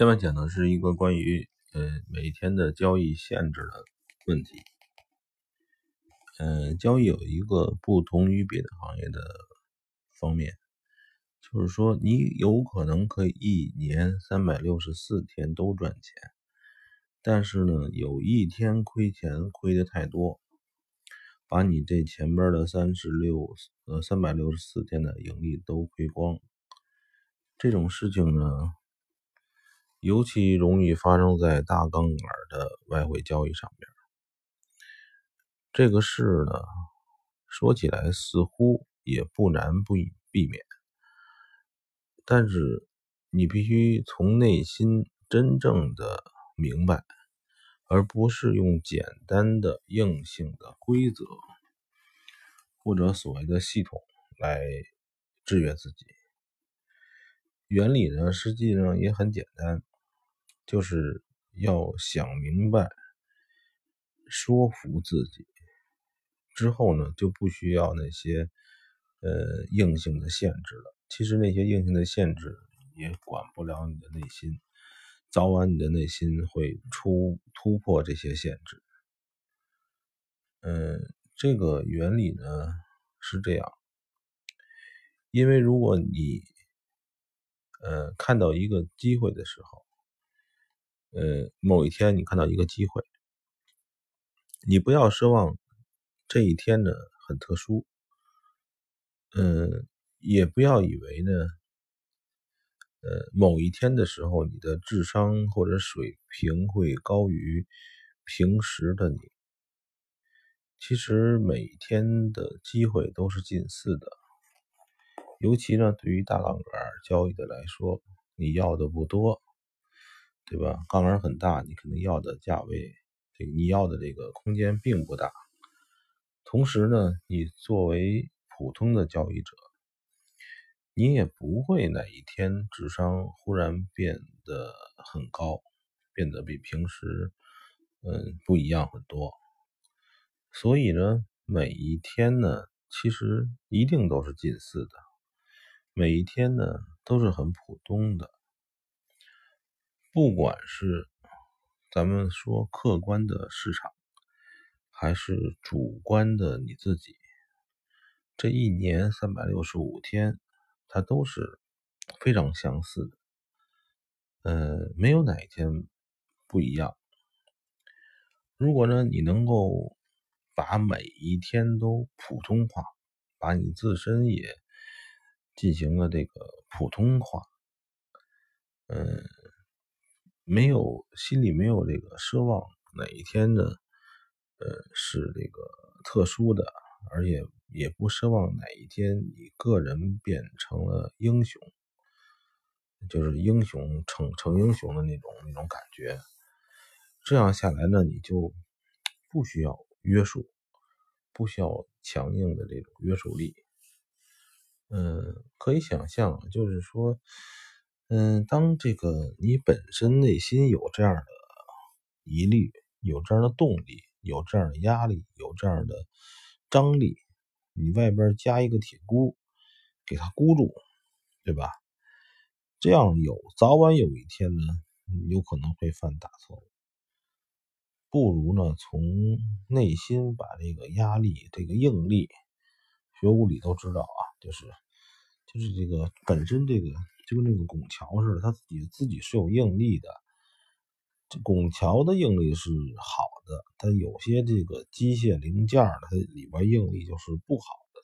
下面讲的是一个关于呃每天的交易限制的问题。嗯，交易有一个不同于别的行业的方面，就是说你有可能可以一年三百六十四天都赚钱，但是呢，有一天亏钱亏的太多，把你这前边的三十六呃三百六十四天的盈利都亏光。这种事情呢。尤其容易发生在大杠杆的外汇交易上边。这个事呢，说起来似乎也不难不避免，但是你必须从内心真正的明白，而不是用简单的硬性的规则或者所谓的系统来制约自己。原理呢，实际上也很简单。就是要想明白，说服自己之后呢，就不需要那些呃硬性的限制了。其实那些硬性的限制也管不了你的内心，早晚你的内心会出突破这些限制。嗯，这个原理呢是这样，因为如果你呃看到一个机会的时候。呃，某一天你看到一个机会，你不要奢望这一天呢很特殊，嗯，也不要以为呢，呃，某一天的时候你的智商或者水平会高于平时的你。其实每天的机会都是近似的，尤其呢对于大杠杆交易的来说，你要的不多。对吧？杠杆很大，你可能要的价位，这你要的这个空间并不大。同时呢，你作为普通的交易者，你也不会哪一天智商忽然变得很高，变得比平时嗯不一样很多。所以呢，每一天呢，其实一定都是近似的，每一天呢都是很普通的。不管是咱们说客观的市场，还是主观的你自己，这一年三百六十五天，它都是非常相似的，呃，没有哪一天不一样。如果呢，你能够把每一天都普通话，把你自身也进行了这个普通话，嗯。没有心里没有这个奢望，哪一天呢？呃，是这个特殊的，而且也不奢望哪一天你个人变成了英雄，就是英雄成成英雄的那种那种感觉。这样下来呢，你就不需要约束，不需要强硬的这种约束力。嗯，可以想象，就是说。嗯，当这个你本身内心有这样的疑虑，有这样的动力，有这样的压力，有这样的张力，你外边加一个铁箍，给它箍住，对吧？这样有早晚有一天呢，有可能会犯大错误。不如呢，从内心把这个压力、这个应力，学物理都知道啊，就是就是这个本身这个。就跟那个拱桥似的，它自己自己是有应力的。这拱桥的应力是好的，它有些这个机械零件它里边应力就是不好的。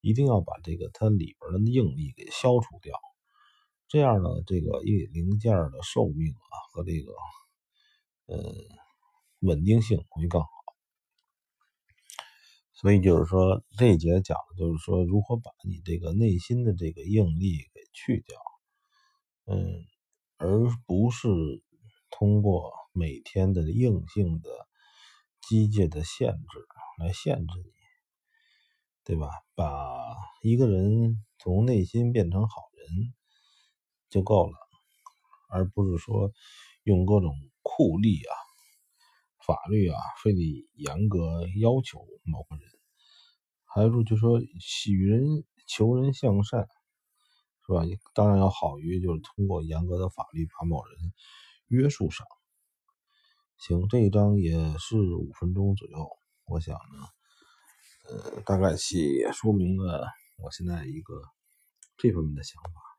一定要把这个它里边的应力给消除掉，这样呢，这个一零件的寿命啊和这个呃稳定性会更好。所以就是说，这一节讲的就是说，如何把你这个内心的这个应力给去掉，嗯，而不是通过每天的硬性的机械的限制来限制你，对吧？把一个人从内心变成好人就够了，而不是说用各种酷吏啊。法律啊，非得严格要求某个人。还有就是说，许人求人向善，是吧？当然要好于就是通过严格的法律把某人约束上。行，这一章也是五分钟左右，我想呢，呃，大概其也说明了我现在一个这方面的想法。